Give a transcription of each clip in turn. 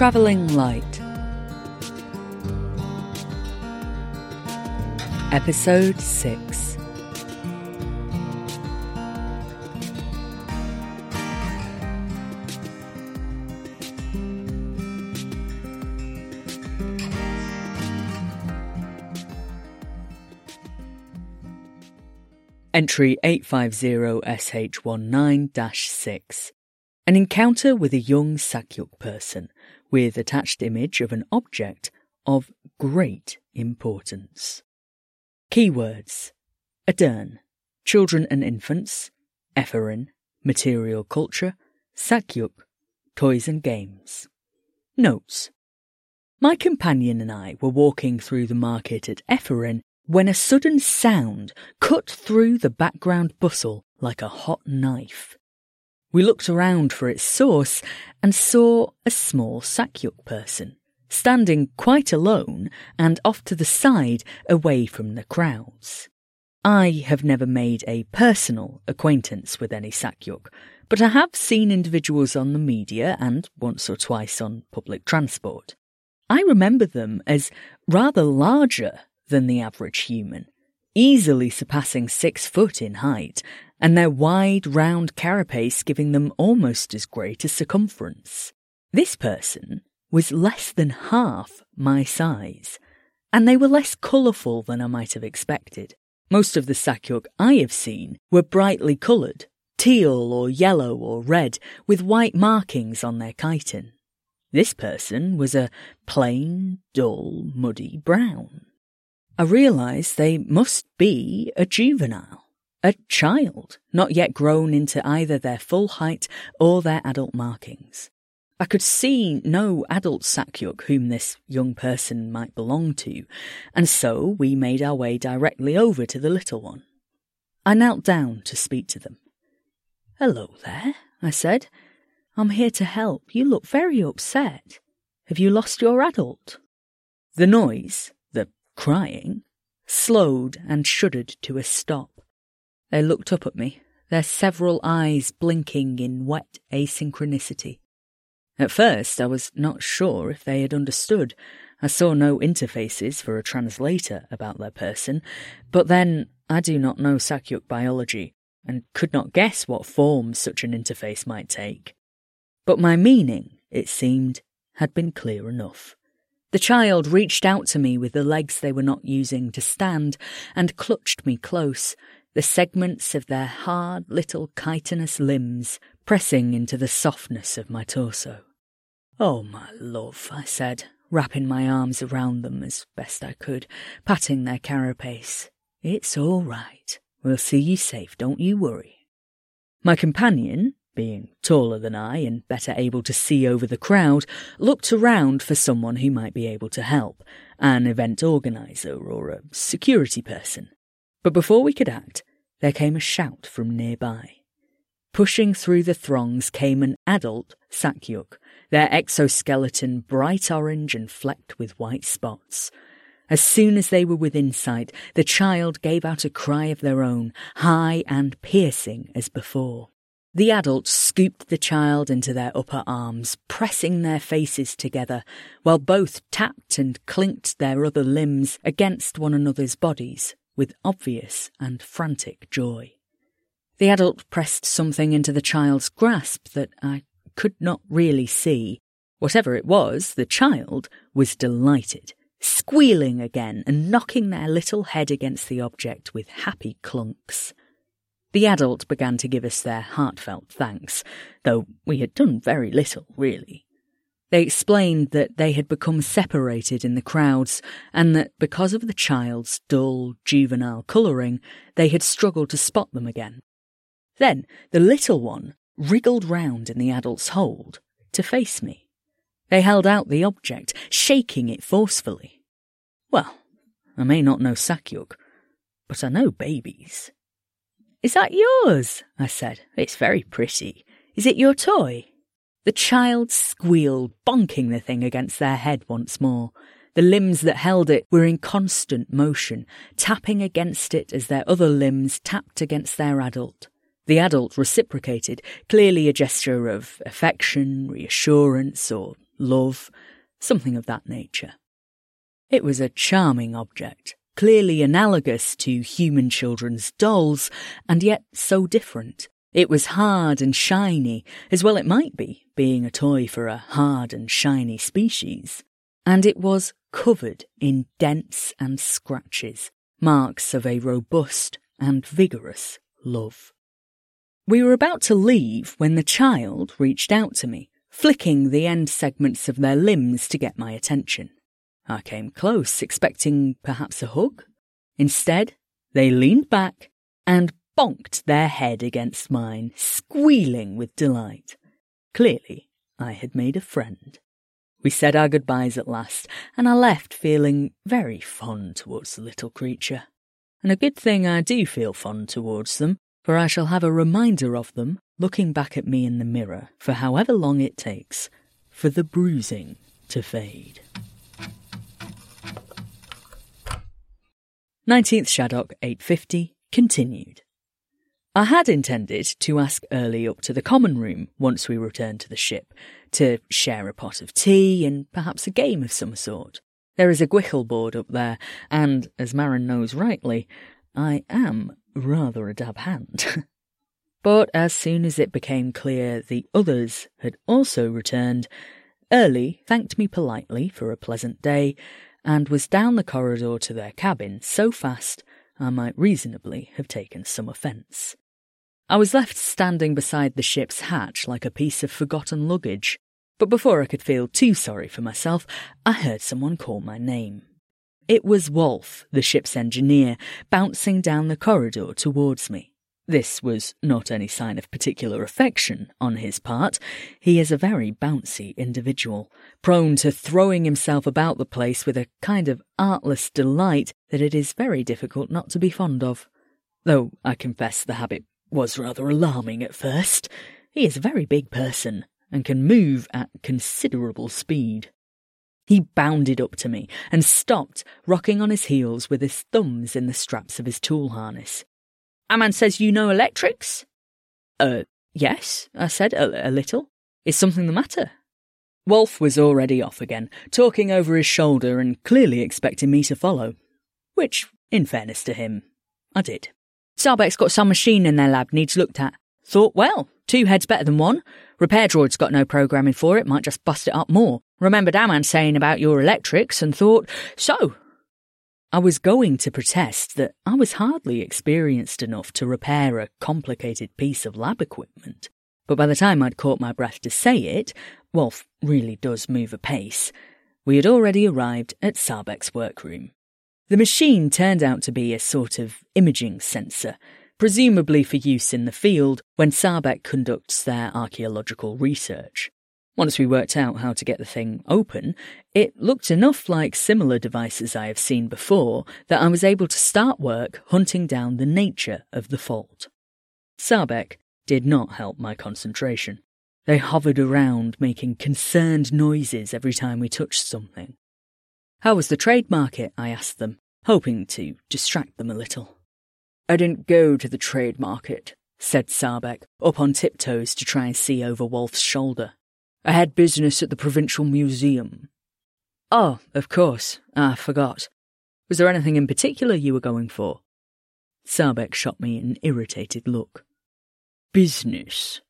Travelling Light. Episode 6 Entry 850SH19 6. An encounter with a young Sakyuk person with attached image of an object of great importance. Keywords. Adern, children and infants, Ephrin, material culture, Sakyuk, toys and games. Notes. My companion and I were walking through the market at Ephrin when a sudden sound cut through the background bustle like a hot knife. We looked around for its source and saw a small Sakyuk person, standing quite alone and off to the side away from the crowds. I have never made a personal acquaintance with any Sakyuk, but I have seen individuals on the media and once or twice on public transport. I remember them as rather larger than the average human, easily surpassing six foot in height and their wide, round carapace giving them almost as great a circumference. This person was less than half my size, and they were less colourful than I might have expected. Most of the Sakyuk I have seen were brightly coloured, teal or yellow or red, with white markings on their chitin. This person was a plain, dull, muddy brown. I realised they must be a juvenile. A child, not yet grown into either their full height or their adult markings. I could see no adult Sakyuk whom this young person might belong to, and so we made our way directly over to the little one. I knelt down to speak to them. Hello there, I said. I'm here to help. You look very upset. Have you lost your adult? The noise, crying, slowed and shuddered to a stop. They looked up at me, their several eyes blinking in wet asynchronicity. At first, I was not sure if they had understood. I saw no interfaces for a translator about their person, but then I do not know Sakyuk biology and could not guess what form such an interface might take. But my meaning, it seemed, had been clear enough. The child reached out to me with the legs they were not using to stand and clutched me close, the segments of their hard little chitinous limbs pressing into the softness of my torso. Oh, my love, I said, wrapping my arms around them as best I could, patting their carapace. It's all right. We'll see you safe, don't you worry. My companion, being taller than I and better able to see over the crowd, looked around for someone who might be able to help, an event organizer or a security person. But before we could act, there came a shout from nearby. Pushing through the throngs came an adult Sakyuk, their exoskeleton bright orange and flecked with white spots. As soon as they were within sight, the child gave out a cry of their own, high and piercing as before. The adults scooped the child into their upper arms, pressing their faces together, while both tapped and clinked their other limbs against one another's bodies with obvious and frantic joy. The adult pressed something into the child's grasp that I could not really see. Whatever it was, the child was delighted, squealing again and knocking their little head against the object with happy clunks. The adult began to give us their heartfelt thanks, though we had done very little, really. They explained that they had become separated in the crowds and that because of the child's dull, juvenile colouring, they had struggled to spot them again. Then the little one wriggled round in the adult's hold to face me. They held out the object, shaking it forcefully. Well, I may not know Sakyuk, but I know babies. Is that yours? I said. It's very pretty. Is it your toy? The child squealed, bonking the thing against their head once more. The limbs that held it were in constant motion, tapping against it as their other limbs tapped against their adult. The adult reciprocated, clearly a gesture of affection, reassurance, or love, something of that nature. It was a charming object, clearly analogous to human children's dolls, and yet so different. It was hard and shiny, as well it might be, being a toy for a hard and shiny species. And it was covered in dents and scratches, marks of a robust and vigorous love. We were about to leave when the child reached out to me, flicking the end segments of their limbs to get my attention. I came close, expecting perhaps a hug. Instead, they leaned back and bonked their head against mine, squealing with delight. Clearly, I had made a friend. We said our goodbyes at last, and I left feeling very fond towards the little creature. And a good thing I do feel fond towards them, for I shall have a reminder of them looking back at me in the mirror for however long it takes for the bruising to fade. 19th Shaddock 850 continued. I had intended to ask Early up to the common room once we returned to the ship, to share a pot of tea and perhaps a game of some sort. There is a gwichel board up there, and, as Marin knows rightly, I am rather a dab hand. but as soon as it became clear the others had also returned, Early thanked me politely for a pleasant day and was down the corridor to their cabin so fast I might reasonably have taken some offence. I was left standing beside the ship's hatch like a piece of forgotten luggage, but before I could feel too sorry for myself, I heard someone call my name. It was Wolf, the ship's engineer, bouncing down the corridor towards me. This was not any sign of particular affection on his part. He is a very bouncy individual, prone to throwing himself about the place with a kind of artless delight that it is very difficult not to be fond of. Though I confess the habit was rather alarming at first. He is a very big person and can move at considerable speed. He bounded up to me and stopped, rocking on his heels with his thumbs in the straps of his tool harness. A man says you know electrics? Uh, yes, I said, a, a little. Is something the matter? Wolf was already off again, talking over his shoulder and clearly expecting me to follow. Which, in fairness to him, I did. Sarbeck's got some machine in their lab needs looked at. Thought, well, two heads better than one. Repair droid's got no programming for it, might just bust it up more. Remembered Aman saying about your electrics and thought, so. I was going to protest that I was hardly experienced enough to repair a complicated piece of lab equipment. But by the time I'd caught my breath to say it, Wolf really does move apace. We had already arrived at Sarbeck's workroom. The machine turned out to be a sort of imaging sensor, presumably for use in the field when Sarbeck conducts their archaeological research. Once we worked out how to get the thing open, it looked enough like similar devices I have seen before that I was able to start work hunting down the nature of the fault. Sarbeck did not help my concentration. They hovered around, making concerned noises every time we touched something. How was the trade market? I asked them, hoping to distract them a little. I didn't go to the trade market, said Sarbeck, up on tiptoes to try and see over Wolf's shoulder. I had business at the Provincial Museum. Oh, of course, ah, I forgot. Was there anything in particular you were going for? Sarbeck shot me an irritated look. Business.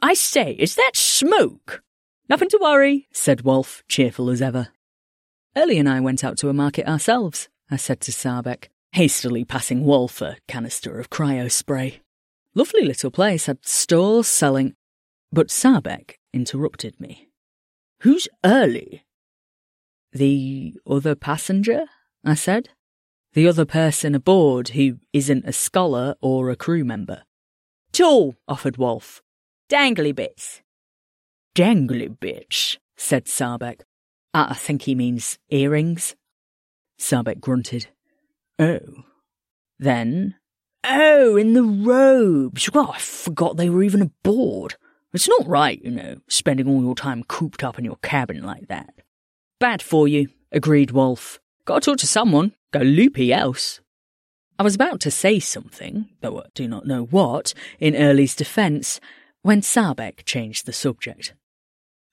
I say, is that smoke? Nothing to worry, said Wolf, cheerful as ever. Ellie and I went out to a market ourselves, I said to Sarbeck, hastily passing Wolf a canister of cryo spray. Lovely little place, had stalls selling. But Sarbeck interrupted me. Who's Early? The other passenger, I said. The other person aboard who isn't a scholar or a crew member. Tall, offered Wolf. Dangly bits. Dangly bits, said Sarbeck, ah, I think he means earrings. Sarbeck grunted. Oh. Then, oh, in the robes. Well, I forgot they were even aboard. It's not right, you know, spending all your time cooped up in your cabin like that. Bad for you, agreed Wolf. Gotta talk to someone. Go loopy else. I was about to say something, though I do not know what, in Early's defence, when Sarbeck changed the subject.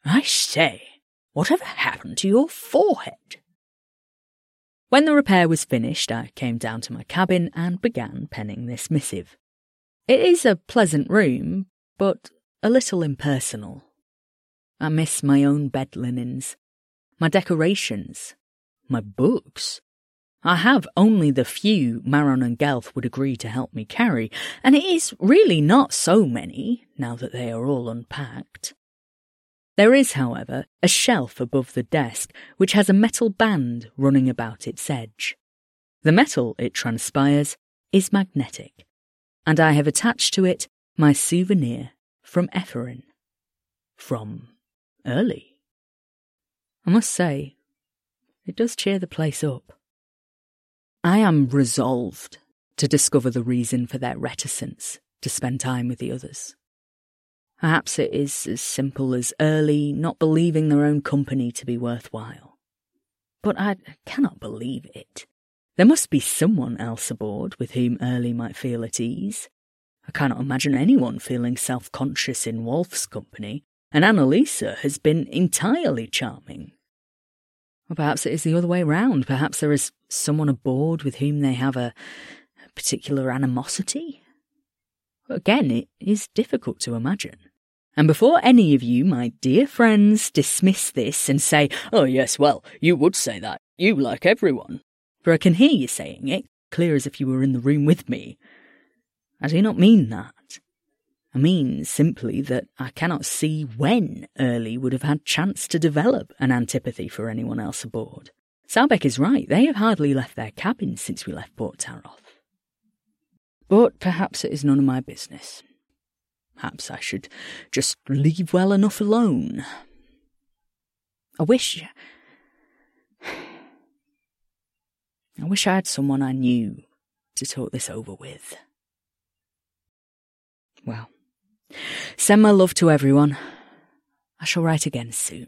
I say, Whatever happened to your forehead? When the repair was finished, I came down to my cabin and began penning this missive. It is a pleasant room, but a little impersonal. I miss my own bed linens, my decorations, my books. I have only the few Maron and Gelth would agree to help me carry, and it is really not so many, now that they are all unpacked. There is, however, a shelf above the desk which has a metal band running about its edge. The metal, it transpires, is magnetic, and I have attached to it my souvenir from Efferin. From early. I must say, it does cheer the place up. I am resolved to discover the reason for their reticence to spend time with the others. Perhaps it is as simple as early not believing their own company to be worthwhile. But I cannot believe it. There must be someone else aboard with whom Early might feel at ease. I cannot imagine anyone feeling self conscious in Wolf's company, and Annalisa has been entirely charming. Or perhaps it is the other way round. Perhaps there is someone aboard with whom they have a, a particular animosity. Again, it is difficult to imagine. And before any of you, my dear friends, dismiss this and say, oh yes, well, you would say that. You like everyone. For I can hear you saying it, clear as if you were in the room with me. I do not mean that. I mean simply that I cannot see when Early would have had chance to develop an antipathy for anyone else aboard. Sarbeck is right, they have hardly left their cabin since we left Port Taroth. But perhaps it is none of my business. Perhaps I should just leave well enough alone. I wish. I wish I had someone I knew to talk this over with. Well, Send my love to everyone. I shall write again soon.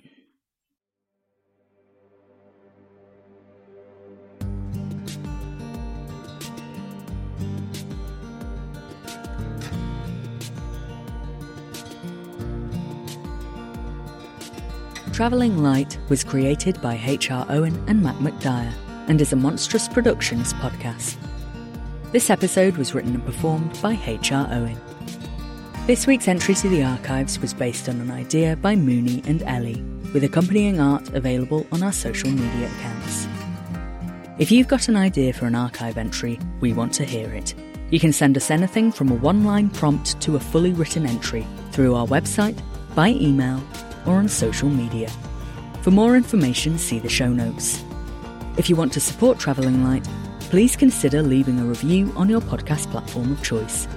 Travelling Light was created by H.R. Owen and Matt McDyre and is a Monstrous Productions podcast. This episode was written and performed by H.R. Owen. This week's entry to the archives was based on an idea by Moony and Ellie, with accompanying art available on our social media accounts. If you've got an idea for an archive entry, we want to hear it. You can send us anything from a one line prompt to a fully written entry through our website, by email, or on social media. For more information, see the show notes. If you want to support Travelling Light, please consider leaving a review on your podcast platform of choice.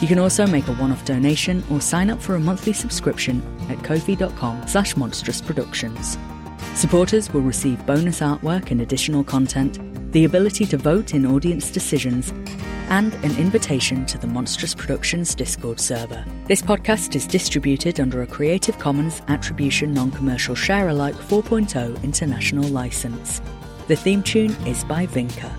You can also make a one-off donation or sign up for a monthly subscription at ko-fi.com slash monstrousproductions. Supporters will receive bonus artwork and additional content, the ability to vote in audience decisions, and an invitation to the Monstrous Productions Discord server. This podcast is distributed under a Creative Commons Attribution Non-Commercial Share Alike 4.0 international license. The theme tune is by Vinca.